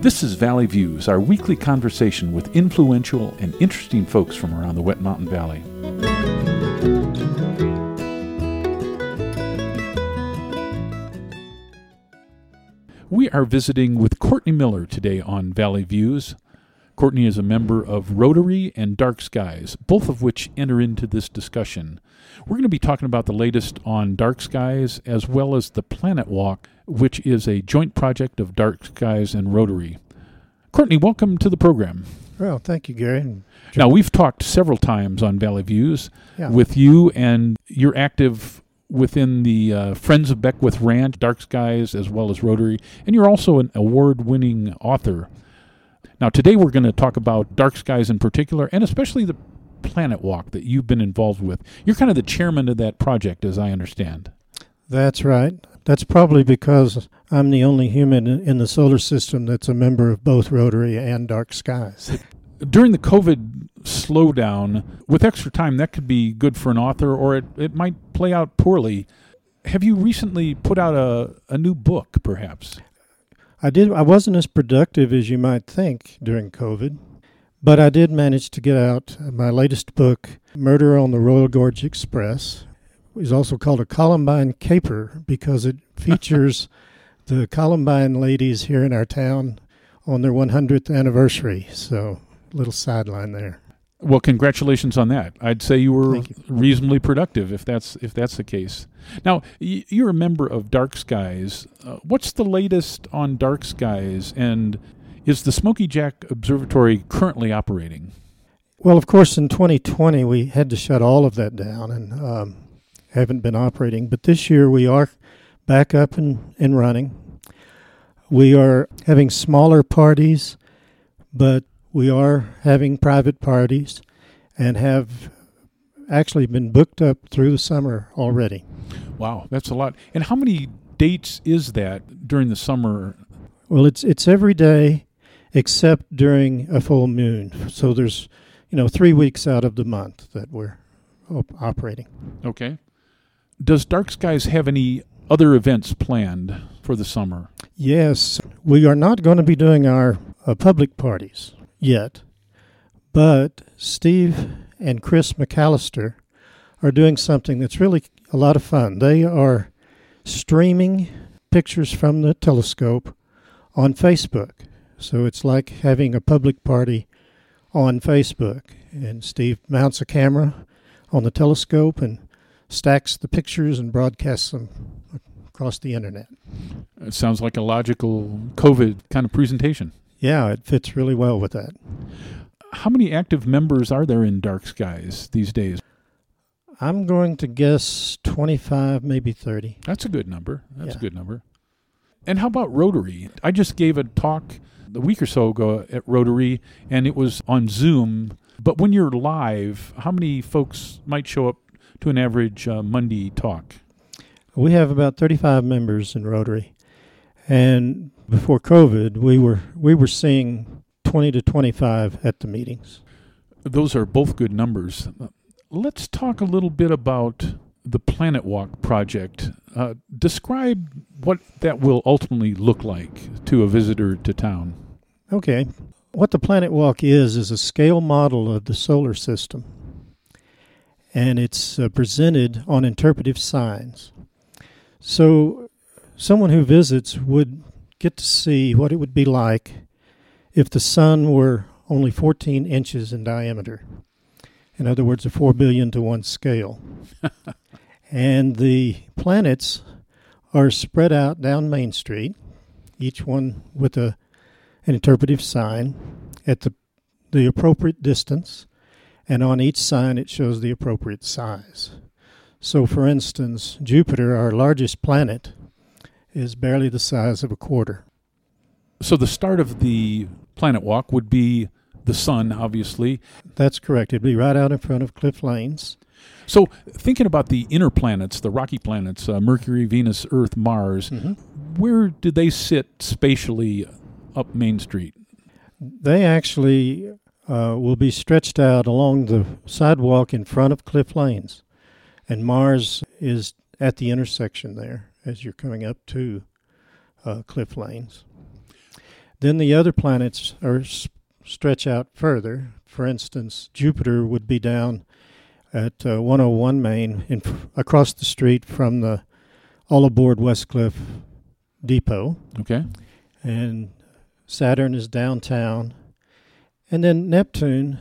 This is Valley Views, our weekly conversation with influential and interesting folks from around the Wet Mountain Valley. We are visiting with Courtney Miller today on Valley Views. Courtney is a member of Rotary and Dark Skies, both of which enter into this discussion. We're going to be talking about the latest on Dark Skies as well as the Planet Walk, which is a joint project of Dark Skies and Rotary. Courtney, welcome to the program. Well, thank you, Gary. Now, we've talked several times on Valley Views Yeah. with you, and you're active within the uh, Friends of Beckwith Ranch, Dark Skies, as well as Rotary, and you're also an award winning author. Now, today we're going to talk about Dark Skies in particular, and especially the Planet Walk that you've been involved with. You're kind of the chairman of that project, as I understand. That's right. That's probably because I'm the only human in the solar system that's a member of both Rotary and Dark Skies. During the COVID slowdown, with extra time, that could be good for an author, or it, it might play out poorly. Have you recently put out a, a new book, perhaps? I did. I wasn't as productive as you might think during COVID, but I did manage to get out my latest book, "Murder on the Royal Gorge Express." It's also called a Columbine caper because it features the Columbine ladies here in our town on their 100th anniversary. So, little sideline there. Well, congratulations on that. I'd say you were you. reasonably productive if that's if that's the case. Now, y- you're a member of Dark Skies. Uh, what's the latest on Dark Skies, and is the Smokey Jack Observatory currently operating? Well, of course, in 2020 we had to shut all of that down and um, haven't been operating. But this year we are back up and, and running. We are having smaller parties, but we are having private parties and have actually been booked up through the summer already. Wow, that's a lot. And how many dates is that during the summer? Well, it's it's every day except during a full moon. So there's, you know, three weeks out of the month that we're op- operating. Okay. Does Dark Skies have any other events planned for the summer? Yes, we are not going to be doing our uh, public parties yet, but Steve and Chris McAllister are doing something that's really a lot of fun. They are streaming pictures from the telescope on Facebook. So it's like having a public party on Facebook. And Steve mounts a camera on the telescope and stacks the pictures and broadcasts them across the internet. It sounds like a logical COVID kind of presentation. Yeah, it fits really well with that. How many active members are there in Dark Skies these days? I'm going to guess 25, maybe 30. That's a good number. That's a good number. And how about Rotary? I just gave a talk a week or so ago at Rotary, and it was on Zoom. But when you're live, how many folks might show up to an average uh, Monday talk? We have about 35 members in Rotary. And before COVID, we were we were seeing 20 to 25 at the meetings. Those are both good numbers. Let's talk a little bit about the Planet Walk project. Uh, describe what that will ultimately look like to a visitor to town. Okay. What the Planet Walk is is a scale model of the solar system. And it's uh, presented on interpretive signs. So someone who visits would get to see what it would be like if the sun were only 14 inches in diameter. In other words, a 4 billion to 1 scale. and the planets are spread out down Main Street, each one with a an interpretive sign at the the appropriate distance, and on each sign it shows the appropriate size. So, for instance, Jupiter, our largest planet, is barely the size of a quarter. So the start of the Planet Walk would be the sun, obviously. That's correct. It'd be right out in front of Cliff Lanes. So thinking about the inner planets, the rocky planets, uh, Mercury, Venus, Earth, Mars, where do they sit spatially up Main Street? They actually uh, will be stretched out along the sidewalk in front of Cliff Lanes, and Mars is at the intersection there as you're coming up to uh, Cliff Lanes. Then the other planets are stretch out further. For instance, Jupiter would be down at uh, 101 Main in, across the street from the all aboard Westcliffe Depot. Okay. And Saturn is downtown. And then Neptune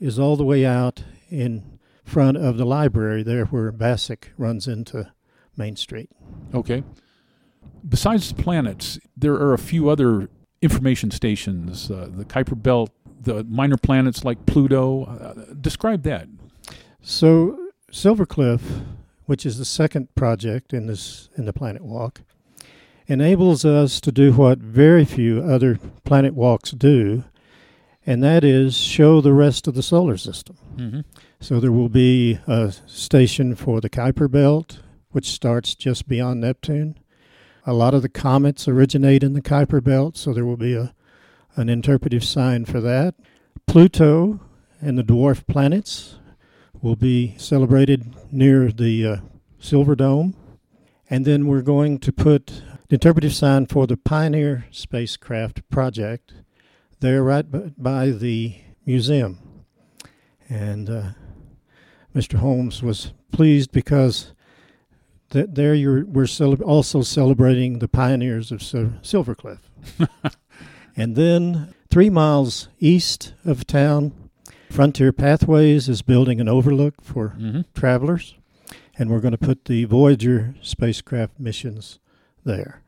is all the way out in front of the library there where Bassick runs into Main Street. Okay. Besides the planets, there are a few other information stations, uh, the Kuiper Belt, the minor planets like Pluto. Uh, describe that. So, Silvercliff, which is the second project in this in the Planet Walk, enables us to do what very few other planet walks do, and that is show the rest of the solar system. Mm-hmm. So there will be a station for the Kuiper Belt, which starts just beyond Neptune. A lot of the comets originate in the Kuiper Belt, so there will be a an interpretive sign for that. Pluto and the dwarf planets will be celebrated near the uh, Silver Dome. And then we're going to put the interpretive sign for the Pioneer spacecraft project there right by the museum. And uh, Mr. Holmes was pleased because that there you're, we're cele- also celebrating the pioneers of Sil- Silvercliff. and then three miles east of town, Frontier Pathways is building an overlook for mm-hmm. travelers, and we're going to put the Voyager spacecraft missions there.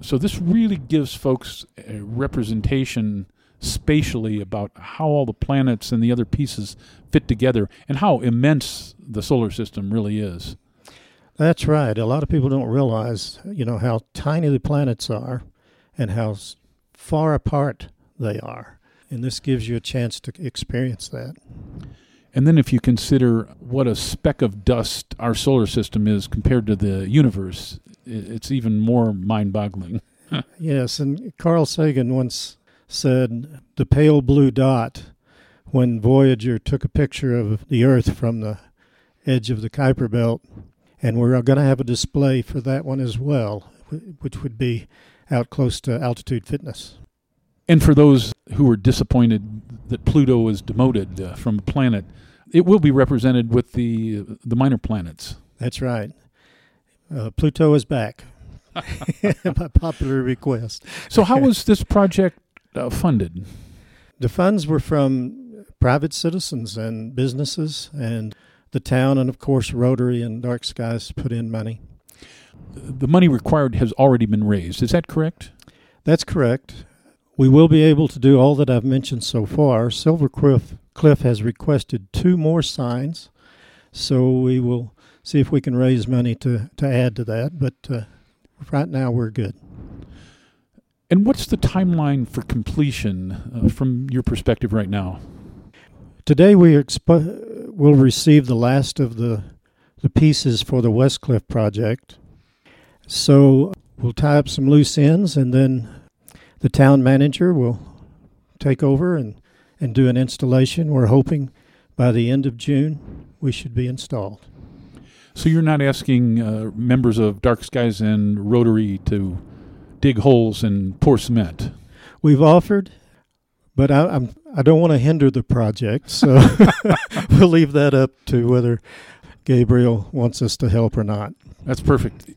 So this really gives folks a representation spatially about how all the planets and the other pieces fit together and how immense the solar system really is. That's right. A lot of people don't realize, you know, how tiny the planets are and how far apart they are. And this gives you a chance to experience that. And then if you consider what a speck of dust our solar system is compared to the universe, it's even more mind-boggling. yes, and Carl Sagan once said the pale blue dot when Voyager took a picture of the Earth from the edge of the Kuiper Belt and we're going to have a display for that one as well, which would be out close to altitude fitness. And for those who were disappointed that Pluto was demoted uh, from a planet, it will be represented with the the minor planets. That's right. Uh, Pluto is back by popular request. So, how was this project uh, funded? The funds were from private citizens and businesses, and the town, and of course, Rotary and Dark Skies put in money. The money required has already been raised. Is that correct? That's correct. We will be able to do all that I've mentioned so far. Silver Cliff, Cliff has requested two more signs, so we will see if we can raise money to, to add to that. But uh, right now, we're good. And what's the timeline for completion uh, from your perspective right now? Today, we expo- we'll receive the last of the the pieces for the Westcliffe project. So we'll tie up some loose ends, and then the town manager will take over and, and do an installation. We're hoping by the end of June we should be installed. So you're not asking uh, members of Dark Skies and Rotary to dig holes and pour cement. We've offered, but I, I'm I don't want to hinder the project, so we'll leave that up to whether Gabriel wants us to help or not. That's perfect.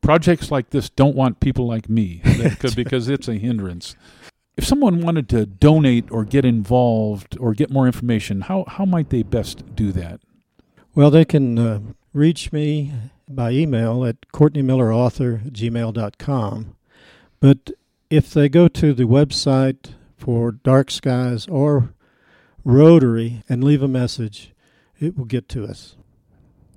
Projects like this don't want people like me could, because it's a hindrance. If someone wanted to donate or get involved or get more information, how, how might they best do that? Well, they can uh, reach me by email at courtneymillerauthor@gmail.com. But if they go to the website for Dark Skies or Rotary and leave a message, it will get to us.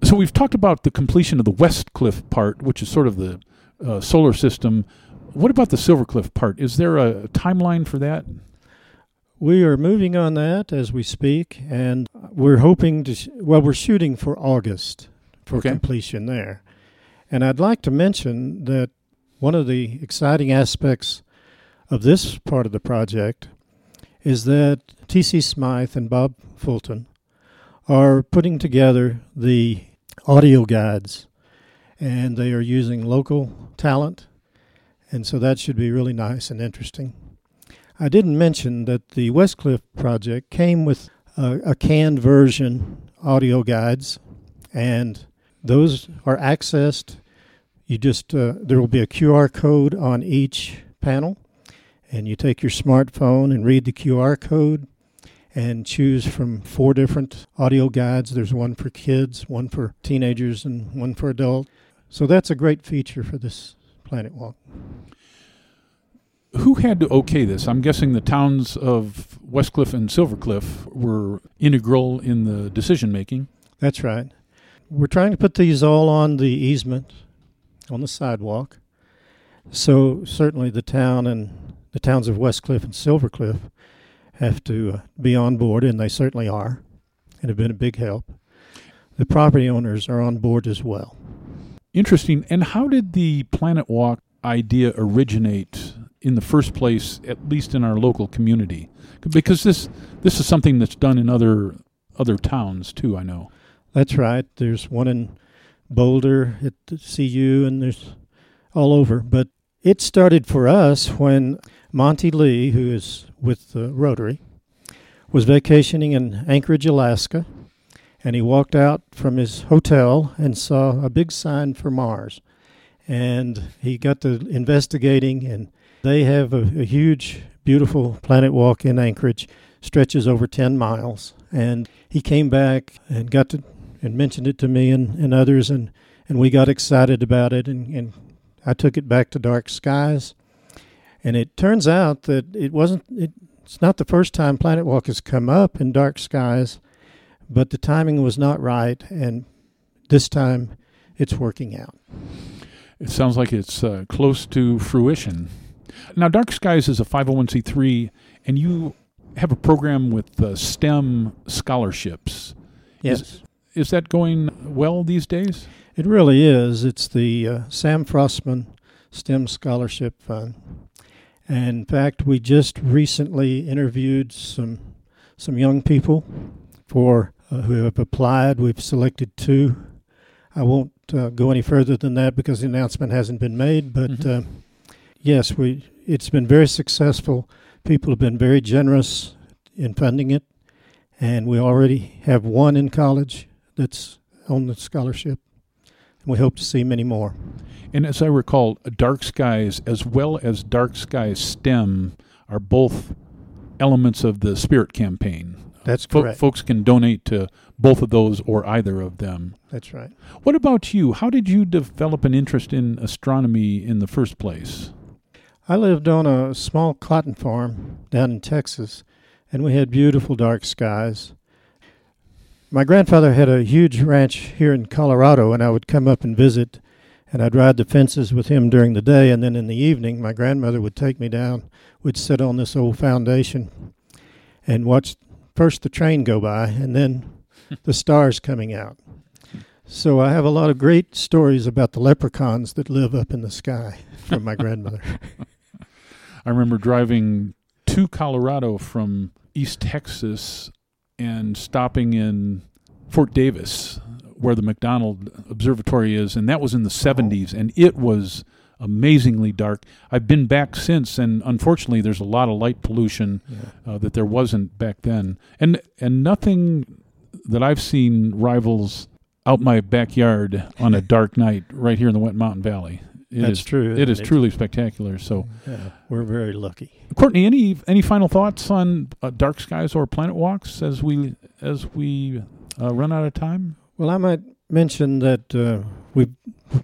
So we've talked about the completion of the Westcliffe part, which is sort of the uh, solar system. What about the Silvercliff part? Is there a timeline for that? We are moving on that as we speak, and we're hoping to. Sh- well, we're shooting for August for okay. completion there. And I'd like to mention that one of the exciting aspects of this part of the project is that T.C. Smythe and Bob Fulton are putting together the audio guides, and they are using local talent And so that should be really nice and interesting. I didn't mention that the Westcliffe project came with a, a canned version audio guides, and those are accessed. You just uh, there will be a QR code on each panel, and you take your smartphone and read the QR code and choose from four different audio guides. There's one for kids, one for teenagers, and one for adults. So that's a great feature for this Planet Walk. Who had to okay this? I'm guessing the towns of Westcliffe and Silvercliff were integral in the decision making. That's right. We're trying to put these all on the easement, on the sidewalk. So certainly the town and the towns of Westcliffe and Silvercliff have to uh, be on board, and they certainly are, and have been a big help. The property owners are on board as well. Interesting. And how did the Planet Walk idea originate in the first place, at least in our local community? Because this this is something that's done in other other towns too. I know. That's right. There's one in Boulder at the CU, and there's all over. But it started for us when Monty Lee, who is with the Rotary, was vacationing in Anchorage, Alaska, and he walked out from his hotel and saw a big sign for Mars. And he got to investigating, and they have a, a huge, beautiful planet walk in Anchorage, stretches over 10 miles. And he came back and got to and mentioned it to me and, and others, and, and we got excited about it. And, and I took it back to Dark Skies. And it turns out that it wasn't, it, it's not the first time Planet Walk has come up in Dark Skies, but the timing was not right. And this time it's working out. It sounds like it's uh, close to fruition. Now, Dark Skies is a 501c3, and you have a program with uh, STEM scholarships. Yes. Is, is that going well these days? It really is. It's the uh, Sam Frostman STEM Scholarship Fund. And in fact, we just recently interviewed some some young people for uh, who have applied. We've selected two. I won't uh, go any further than that because the announcement hasn't been made. But Mhm. uh, yes, we it's been very successful. People have been very generous in funding it, and we already have one in college that's on the scholarship. And we hope to see many more. And as I recall, Dark Skies as well as Dark Skies STEM are both elements of the Spirit campaign. That's Fo- correct. folks can donate to both of those or either of them. That's right. What about you? How did you develop an interest in astronomy in the first place? I lived on a small cotton farm down in Texas, and we had beautiful dark skies. My grandfather had a huge ranch here in Colorado, and I would come up and visit, and I'd ride the fences with him during the day, and then in the evening, my grandmother would take me down. We'd sit on this old foundation and watch first the train go by, and then the stars coming out. So I have a lot of great stories about the leprechauns that live up in the sky from my grandmother. I remember driving to Colorado from East Texas and stopping in Fort Davis, where the McDonald Observatory is, and that was in the 70s, and it was amazingly dark. I've been back since, and unfortunately, there's a lot of light pollution Yeah. uh, that there wasn't back then, and and nothing that I've seen rivals out my backyard on a dark night right here in the Wet Mountain Valley. It That's is- true. It is truly spectacular. So. Yeah, we're very lucky. Courtney, any any final thoughts on uh, dark skies or planet walks as we as we uh, run out of time? Well, I might mention that uh, we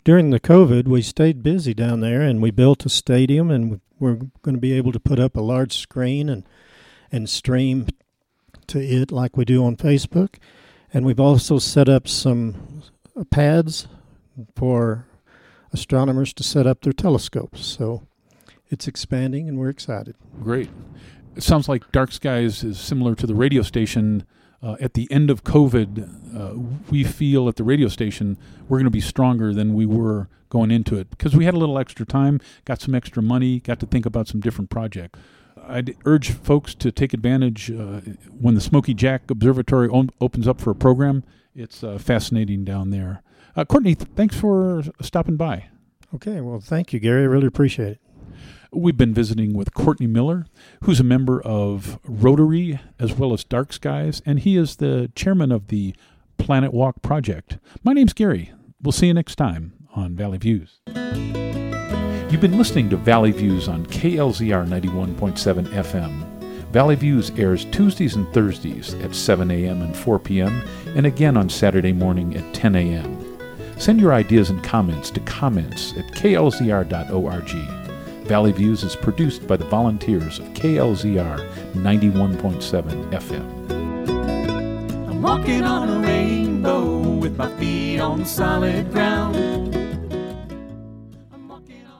during the COVID we stayed busy down there, and we built a stadium, and we're going to be able to put up a large screen and and stream to it like we do on Facebook, and we've also set up some uh, pads for astronomers to set up their telescopes. So it's expanding, and we're excited. Great. It sounds like Dark Skies is similar to the radio station. Uh, at the end of COVID, uh, we feel at the radio station we're going to be stronger than we were going into it because we had a little extra time, got some extra money, got to think about some different projects. I'd urge folks to take advantage uh, when the Smokey Jack Observatory opens up for a program. It's uh, fascinating down there. Uh, Courtney, th- thanks for stopping by. Okay, well, thank you, Gary. I really appreciate it. We've been visiting with Courtney Miller, who's a member of Rotary as well as Dark Skies, and he is the chairman of the Planet Walk Project. My name's Gary. We'll see you next time on Valley Views. You've been listening to Valley Views on KLZR 91.7 FM. Valley Views airs Tuesdays and Thursdays at 7 a.m. and 4 p.m., and again on Saturday morning at 10 a.m. Send your ideas and comments to comments at klzr.org. Valley Views is produced by the volunteers of KLZR 91.7 FM. I'm walking on a rainbow with my feet on solid ground.